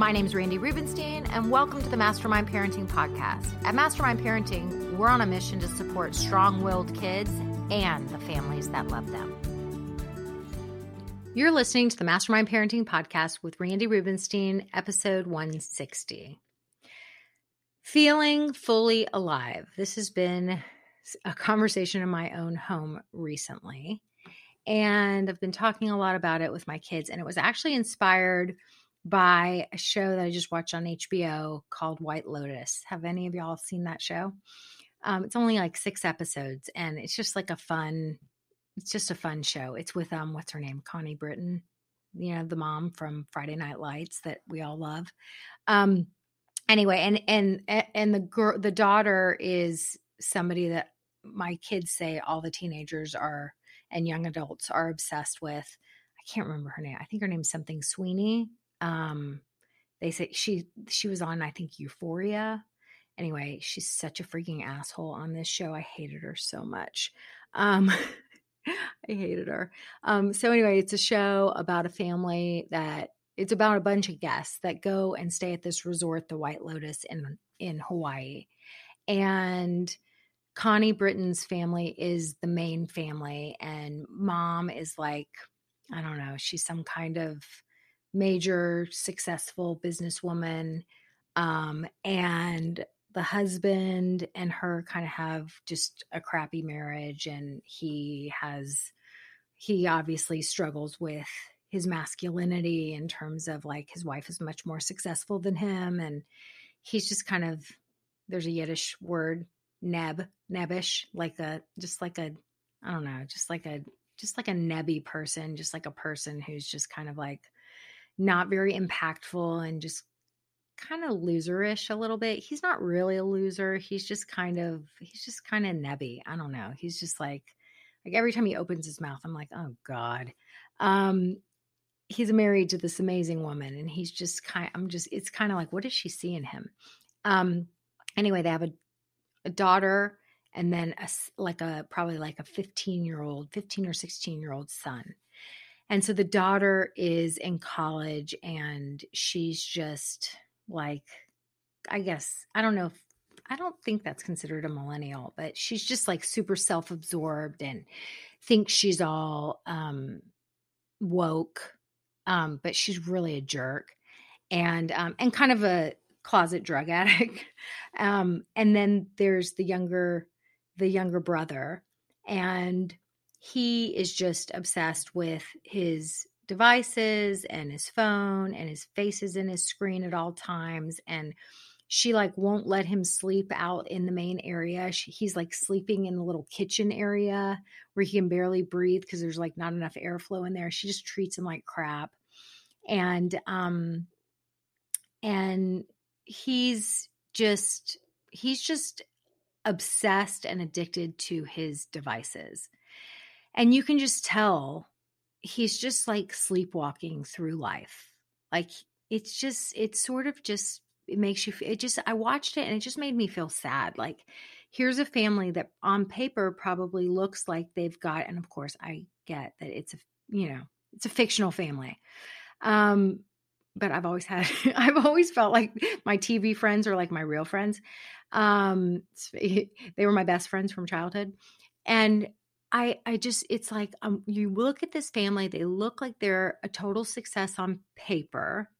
My name is Randi Rubenstein, and welcome to the Mastermind Parenting Podcast. At Mastermind Parenting, we're on a mission to support strong willed kids and the families that love them. You're listening to the Mastermind Parenting Podcast with Randi Rubenstein, episode 160. Feeling fully alive. This has been a conversation in my own home recently. And I've been talking a lot about it with my kids. And it was actually inspired by a show that I just watched on HBO called White Lotus. Have any of y'all seen that show? Um, it's only like six episodes, and it's just like a fun. It's just a fun show. It's with um, what's her name, Connie Britton, you know, the mom from Friday Night Lights that we all love. Um, anyway, and and and the girl, the daughter is somebody that my kids say all the teenagers are and young adults are obsessed with. I can't remember her name. I think her name's something Sweeney um, they say she she was on I think Euphoria. Anyway, she's such a freaking asshole on this show. I hated her so much. Um, I hated her. Um, so anyway, it's a show about a family that it's about a bunch of guests that go and stay at this resort, the White Lotus in in Hawaii. And Connie Britton's family is the main family, and mom is like, I don't know, she's some kind of major successful businesswoman um, and the husband and her kind of have just a crappy marriage and he has he obviously struggles with his masculinity in terms of like his wife is much more successful than him and he's just kind of there's a yiddish word neb nebbish like a just like a i don't know just like a just like a nebby person just like a person who's just kind of like not very impactful and just kind of loserish a little bit. He's not really a loser. He's just kind of he's just kind of nebby. I don't know. He's just like like every time he opens his mouth, I'm like, oh God. Um he's married to this amazing woman and he's just kind I'm just it's kind of like what does she see in him? Um anyway, they have a, a daughter and then a like a probably like a 15 year old 15 or 16 year old son and so the daughter is in college and she's just like, I guess, I don't know if, I don't think that's considered a millennial, but she's just like super self absorbed and thinks she's all um, woke. Um, but she's really a jerk and, um, and kind of a closet drug addict. um, and then there's the younger, the younger brother and he is just obsessed with his devices and his phone and his face is in his screen at all times and she like won't let him sleep out in the main area. She, he's like sleeping in the little kitchen area where he can barely breathe because there's like not enough airflow in there. She just treats him like crap. And um and he's just he's just obsessed and addicted to his devices and you can just tell he's just like sleepwalking through life. Like it's just, it's sort of just, it makes you, it just, I watched it and it just made me feel sad. Like, here's a family that on paper probably looks like they've got, and of course, I get that it's a, you know, it's a fictional family. Um, but I've always had, I've always felt like my TV friends are like my real friends. Um, they were my best friends from childhood. And I I just it's like um you look at this family, they look like they're a total success on paper,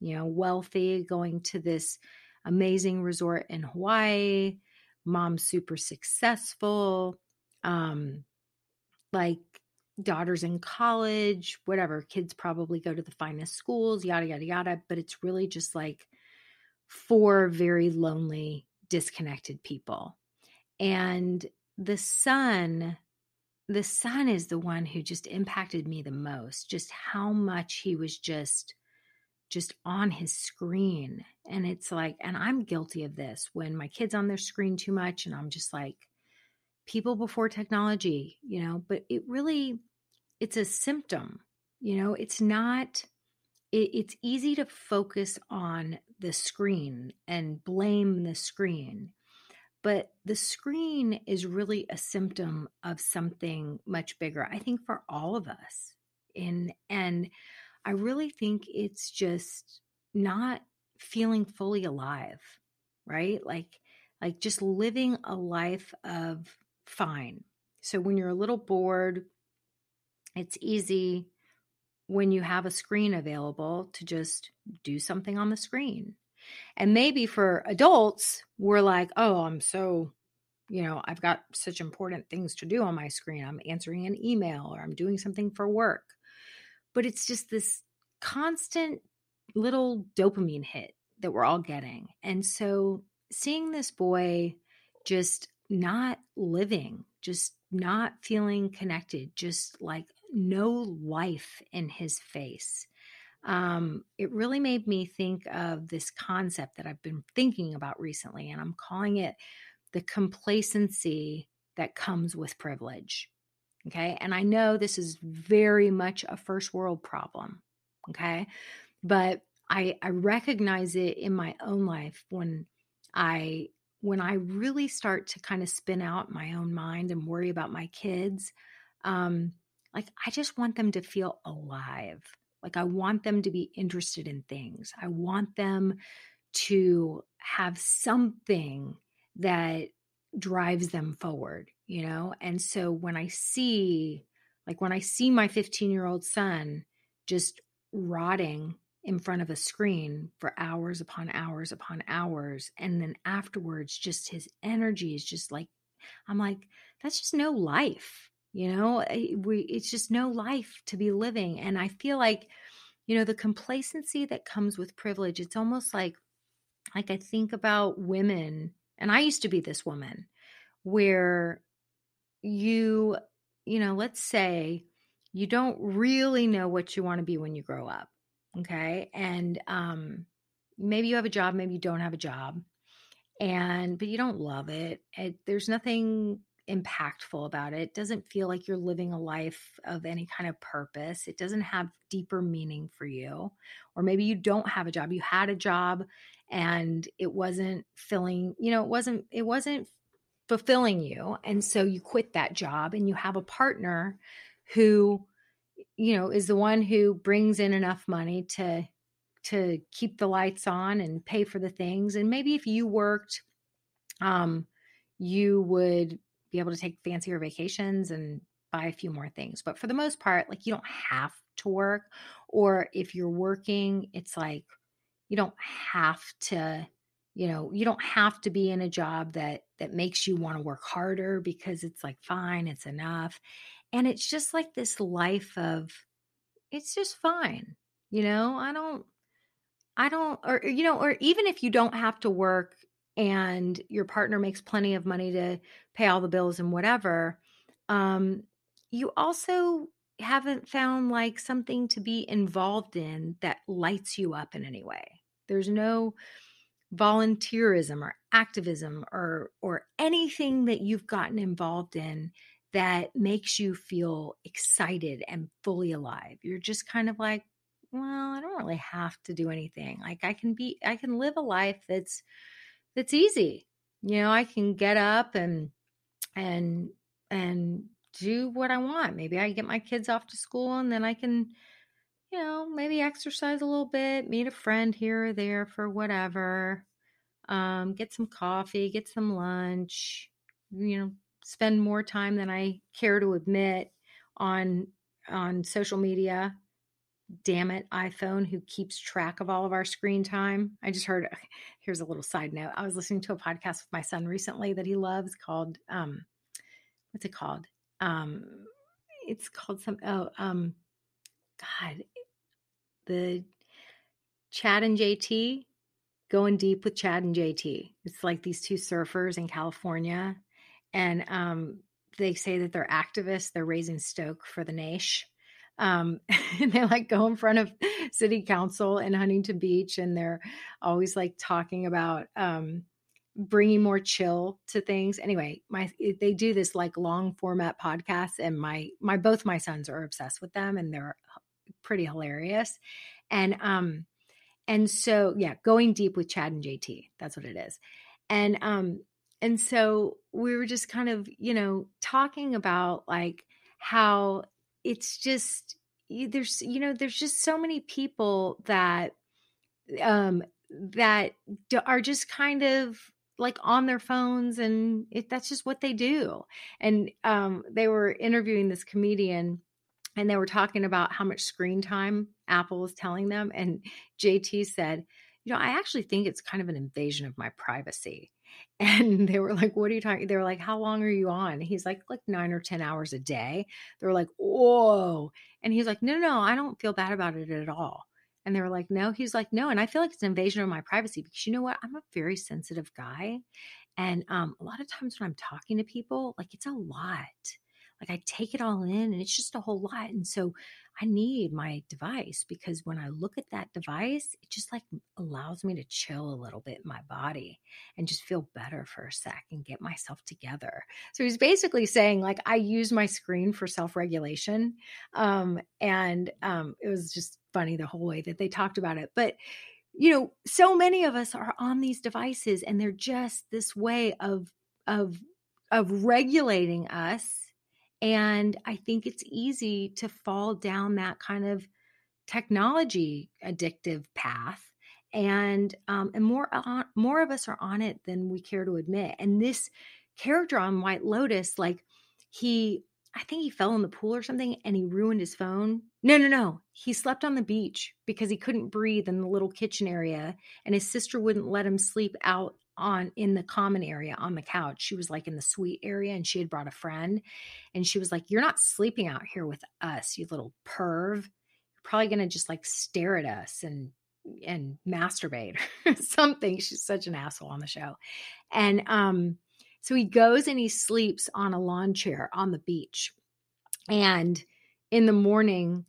you know, wealthy, going to this amazing resort in Hawaii, mom's super successful, um like daughters in college, whatever, kids probably go to the finest schools, yada yada yada, but it's really just like four very lonely, disconnected people. And the son the son is the one who just impacted me the most just how much he was just just on his screen. And it's like and i'm guilty of this when my kids on their screen too much and i'm just like people before technology you know but it really it's a symptom you know it's not it, it's easy to focus on the screen and blame the screen but the screen is really a symptom of something much bigger i think for all of us. In and i really think it's just not feeling fully alive right? Like like just living a life of fine. So when you're a little bored it's easy when you have a screen available to just do something on the screen and maybe for adults, we're like, oh, I'm so, you know, I've got such important things to do on my screen. I'm answering an email or I'm doing something for work. But it's just this constant little dopamine hit that we're all getting. And so seeing this boy just not living, just not feeling connected, just like no life in his face um, it really made me think of this concept that I've been thinking about recently, and I'm calling it the complacency that comes with privilege. Okay. And I know this is very much a first world problem. Okay. But I, I recognize it in my own life when I when I really start to kind of spin out my own mind and worry about my kids, um, like I just want them to feel alive. Like, I want them to be interested in things. I want them to have something that drives them forward, you know? And so when I see, like, when I see my 15 year old son just rotting in front of a screen for hours upon hours upon hours, and then afterwards, just his energy is just like, I'm like, that's just no life you know we it's just no life to be living and i feel like you know the complacency that comes with privilege it's almost like like i think about women and i used to be this woman where you you know let's say you don't really know what you want to be when you grow up okay? And um maybe you have a job maybe you don't have a job and but you don't love it, it there's nothing impactful about it. It doesn't feel like you're living a life of any kind of purpose. It doesn't have deeper meaning for you. Or maybe you don't have a job. You had a job and it wasn't filling, you know, it wasn't it wasn't fulfilling you. And so you quit that job and you have a partner who you know is the one who brings in enough money to to keep the lights on and pay for the things and maybe if you worked um you would be able to take fancier vacations and buy a few more things. But for the most part, like you don't have to work. Or if you're working, it's like you don't have to, you know, you don't have to be in a job that that makes you want to work harder because it's like fine, it's enough. And it's just like this life of it's just fine. You know, I don't I don't or you know, or even if you don't have to work and your partner makes plenty of money to pay all the bills and whatever, um, you also haven't found like something to be involved in that lights you up in any way. There's no volunteerism or activism or or anything that you've gotten involved in that makes you feel excited and fully alive. You're just kind of like, well, I don't really have to do anything. Like I can be I can live a life that's it's easy. You know, I can get up and and and do what I want. Maybe I get my kids off to school and then I can, you know, maybe exercise a little bit, meet a friend here or there for whatever. Um, get some coffee, get some lunch, you know, spend more time than I care to admit on on social media damn it iphone who keeps track of all of our screen time i just heard here's a little side note i was listening to a podcast with my son recently that he loves called um what's it called? Um, it's called some oh um, God, the Chad and JT going deep with Chad and JT. It's like these two surfers in California, and um, they say that they're activists. They're raising stoke for the nation. Um, and they like go in front of city council in Huntington Beach, and they're always like talking about um, bringing more chill to things. Anyway, my they do this like long format podcast, and my my both my sons are obsessed with them, and they're pretty hilarious. And um, and so, yeah, going deep with Chad and JT. That's what it is. And um and so we were just kind of, you know, talking about like how it's just there's you know, there's just so many people that um that are just kind of like on their phones and it, that's just what they do. And um they were interviewing this comedian and they were talking about how much screen time Apple is telling them. And JT said, You know, I actually think it's kind of an invasion of my privacy. And they were like, What are you talking? They were like, How long are you on? He's like, Like nine or 10 hours a day. They were like, Whoa. And he's like, No, no, no, I don't feel bad about it at all. And they were like, No. He's like, No. And I feel like it's an invasion of my privacy because you know what? I'm a very sensitive guy. And um, a lot of times when I'm talking to people, like it's a lot like I take it all in and it's just a whole lot. And so I need my device because when I look at that device, it just like allows me to chill a little bit in my body and just feel better for a sec and get myself together. So he's basically saying, like, I use my screen for self regulation. Um, and um, it was just funny the whole way that they talked about it. But you know, so many of us are on these devices and they're just this way of of of regulating us and I think it's easy to fall down that kind of technology addictive path. And um, and more more of us are on it than we care to admit. And this character on White Lotus, like he, I think he fell in the pool or something, and he ruined his phone. No, no, no. He slept on the beach because he couldn't breathe in the little kitchen area, and his sister wouldn't let him sleep out on in the common area on the couch. She was like in the suite area and she had brought a friend and she was like, You're not sleeping out here with us, you little perv. You're probably gonna just like stare at us and and masturbate or something. She's such an asshole on the show. And um, so he goes and he sleeps on a lawn chair on the beach. And in the morning,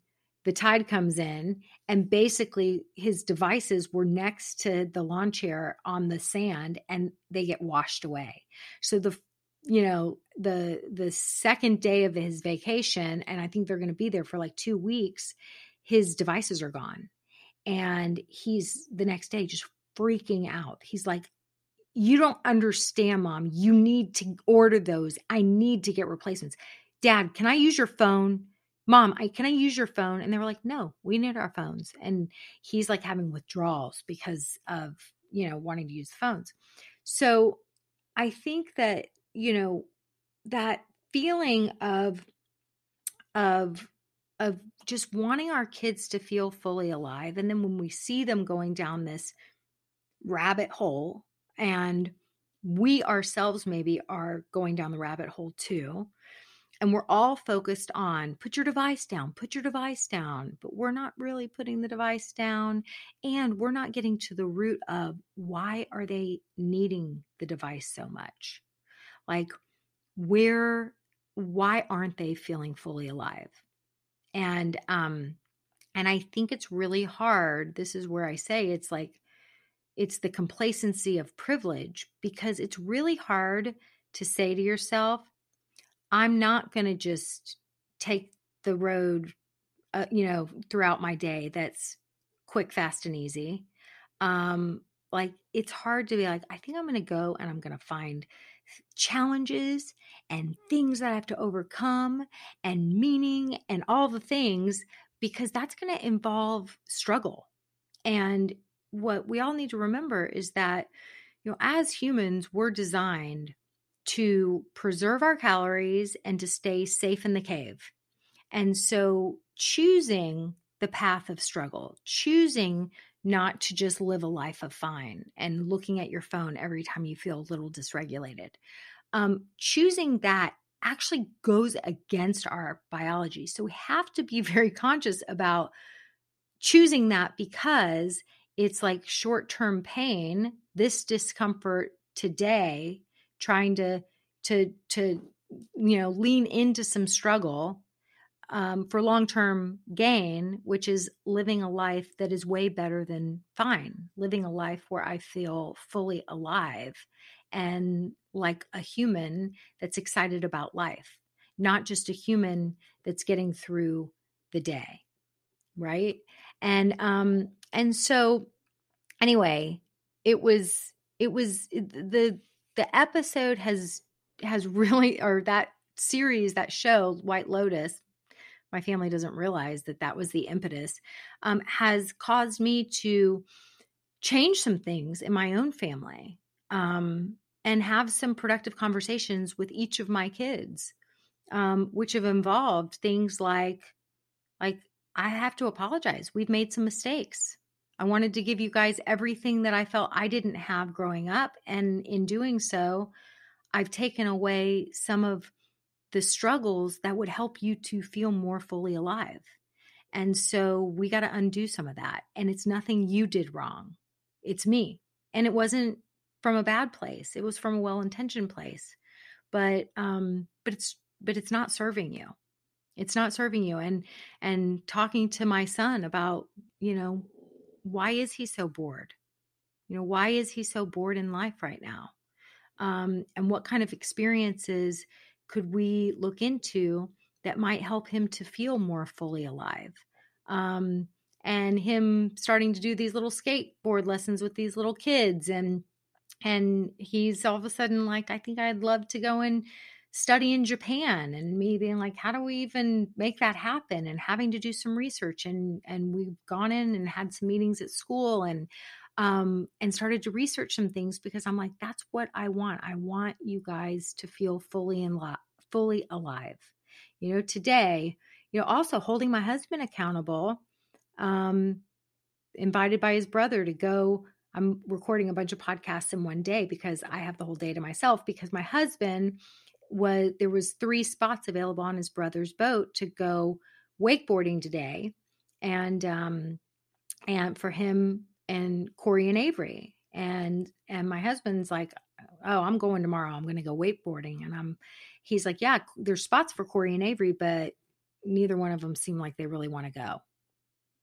the tide comes in and basically his devices were next to the lawn chair on the sand and they get washed away. So the you know the the second day of his vacation and i think they're going to be there for like 2 weeks his devices are gone. And he's the next day just freaking out. He's like you don't understand mom. You need to order those. I need to get replacements. Dad can i use your phone mom i can i use your phone? And they were like no we need our phones. And he's like having withdrawals because of you know wanting to use the phones. So i think that you know that feeling of of of just wanting our kids to feel fully alive and then when we see them going down this rabbit hole and we ourselves maybe are going down the rabbit hole too and we're all focused on put your device down, put your device down, but we're not really putting the device down and we're not getting to the root of why are they needing the device so much? Like where why aren't they feeling fully alive? And um and I think it's really hard. This is where I say it's like it's the complacency of privilege because it's really hard to say to yourself, I'm not going to just take the road, uh, you know, throughout my day that's quick, fast, and easy. Um, like it's hard to be like, I think I'm going to go and I'm going to find challenges and things that I have to overcome and meaning and all the things because that's going to involve struggle. And what we all need to remember is that, you know, as humans, we're designed to preserve our calories and to stay safe in the cave. And so choosing the path of struggle, choosing not to just live a life of fine and looking at your phone every time you feel a little dysregulated. Um, choosing that actually goes against our biology. So we have to be very conscious about choosing that because it's like short term pain, this discomfort today, trying to, to, to, you know, lean into some struggle um, for long term gain, which is living a life that is way better than fine, living a life where I feel fully alive and like a human that's excited about life, not just a human that's getting through the day. Right. And, um, and so anyway, it was, it was the, the episode has, has really, or that series, that show, White Lotus, my family doesn't realize that that was the impetus, um, has caused me to change some things in my own family. Um, and have some productive conversations with each of my kids um, which have involved things like like i have to apologize we've made some mistakes i wanted to give you guys everything that i felt i didn't have growing up and in doing so i've taken away some of the struggles that would help you to feel more fully alive and so we got to undo some of that and it's nothing you did wrong it's me and it wasn't from a bad place. It was from a well-intentioned place. But um but it's but it's not serving you. It's not serving you and and talking to my son about, you know, why is he so bored? You know, why is he so bored in life right now? Um and what kind of experiences could we look into that might help him to feel more fully alive? Um and him starting to do these little skateboard lessons with these little kids and and he's all of a sudden like i think i'd love to go and study in japan and me being like how do we even make that happen? and having to do some research and and we've gone in and had some meetings at school and um and started to research some things because i'm like that's what i want. I want you guys to feel fully in lo- fully alive. You know today you know also holding my husband accountable um invited by his brother to go I'm recording a bunch of podcasts in one day because I have the whole day to myself because my husband was there was three spots available on his brother's boat to go wakeboarding today and um and for him and Corey and Avery and and my husband's like oh I'm going tomorrow I'm going to go wakeboarding and I'm he's like yeah there's spots for Corey and Avery but neither one of them seem like they really want to go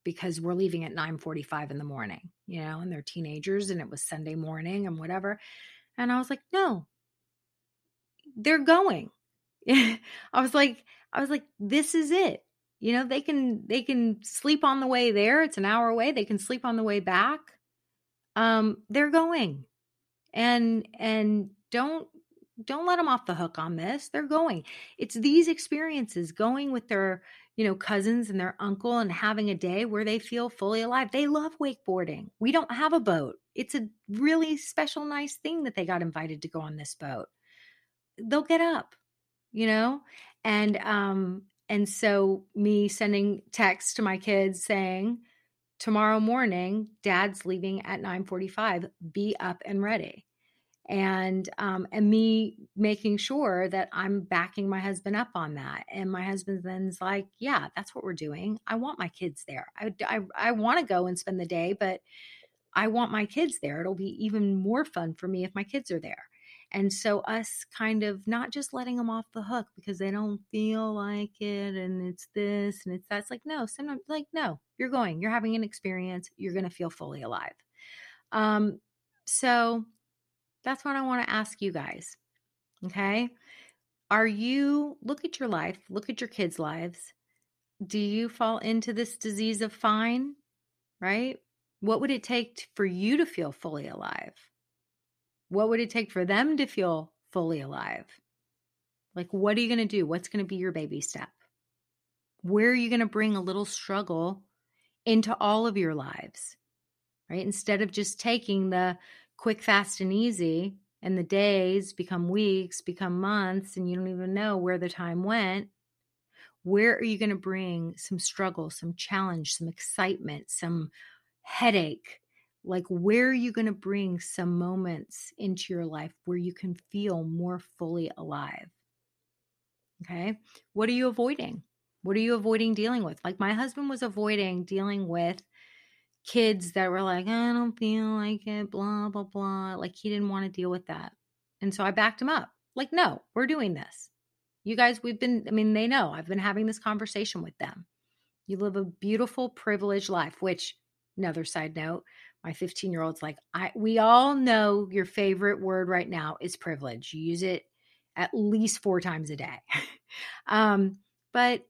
because we're leaving at 9:45 in the morning, you know, and they're teenagers and it was Sunday morning and whatever. And I was like, "No. They're going." I was like I was like, "This is it." You know, they can they can sleep on the way there. It's an hour away. They can sleep on the way back. Um they're going. And and don't don't let them off the hook on this. They're going. It's these experiences going with their you know, cousins and their uncle and having a day where they feel fully alive. They love wakeboarding. We don't have a boat. It's a really special, nice thing that they got invited to go on this boat. They'll get up, you know? And um and so me sending text to my kids saying, tomorrow morning, dad's leaving at 9:45. Be up and ready and um, and me making sure that I'm backing my husband up on that. And my husband then's like, "Yeah, that's what we're doing. I want my kids there. I I, I want to go and spend the day, but I want my kids there. It'll be even more fun for me if my kids are there." And so us kind of not just letting them off the hook because they don't feel like it and it's this and it's that. It's like, no, sometimes like, no, you're going, you're having an experience, you're gonna feel fully alive. Um, so that's what I want to ask you guys. Okay. Are you, look at your life, look at your kids' lives. Do you fall into this disease of fine? Right? What would it take for you to feel fully alive? What would it take for them to feel fully alive? Like, what are you going to do? What's going to be your baby step? Where are you going to bring a little struggle into all of your lives? Right? Instead of just taking the quick, fast, and easy, and the days become weeks, become months, and you don't even know where the time went, where are you going to bring some struggle, some challenge, some excitement, some headache? Like, where are you going to bring some moments into your life where you can feel more fully alive? Okay. What are you avoiding? What are you avoiding dealing with? Like my husband was avoiding dealing with kids that were like, I don't feel like it, blah, blah, blah. Like he didn't want to deal with that. And so I backed him up. Like, no, we're doing this. You guys, we've been, I mean, they know I've been having this conversation with them. You live a beautiful, privileged life, which, another side note, my 15 year old's like, I, we all know your favorite word right now is privilege. You use it at least four times a day. um, but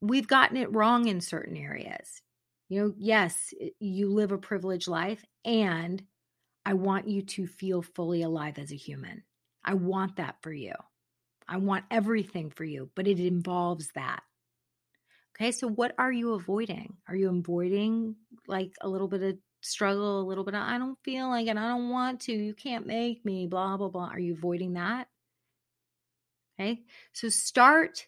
we've gotten it wrong in certain areas. You know, yes, you live a privileged life, and I want you to feel fully alive as a human. I want that for you. I want everything for you, but it involves that. Okay, so what are you avoiding? Are you avoiding like a little bit of struggle, a little bit I don't feel like it, I don't want to, you can't make me, blah, blah, blah. Are you avoiding that? Okay, so start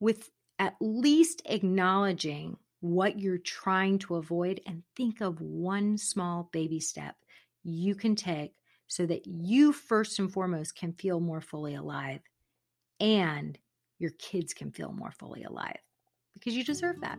with at least acknowledging what you're trying to avoid and think of one small baby step you can take so that you, first and foremost, can feel more fully alive and your kids can feel more fully alive because you deserve that.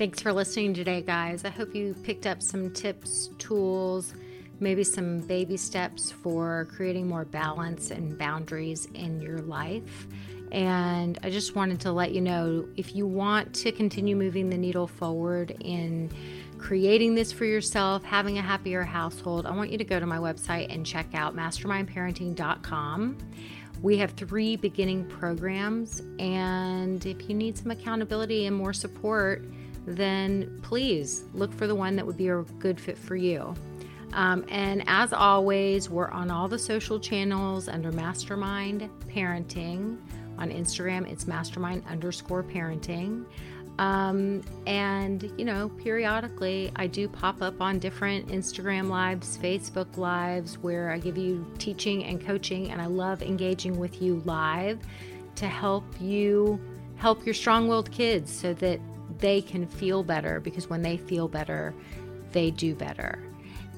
Thanks for listening today, guys. I hope you picked up some tips, tools, maybe some baby steps for creating more balance and boundaries in your life. And I just wanted to let you know if you want to continue moving the needle forward in creating this for yourself, having a happier household, I want you to go to my website and check out mastermindparenting.com. We have three beginning programs, and if you need some accountability and more support, then please look for the one that would be a good fit for you. Um, and as always, we're on all the social channels under Mastermind Parenting. On Instagram, it's mastermind underscore parenting. Um, and, you know, periodically I do pop up on different Instagram lives, Facebook lives, where I give you teaching and coaching, and I love engaging with you live to help you help your strong willed kids so that they can feel better because when they feel better, they do better.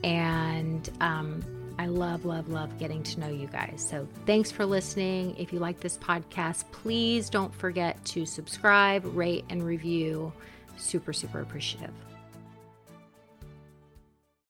And, um, I love, love, love getting to know you guys. So thanks for listening. If you like this podcast, please don't forget to subscribe, rate, and review. Super, super appreciative.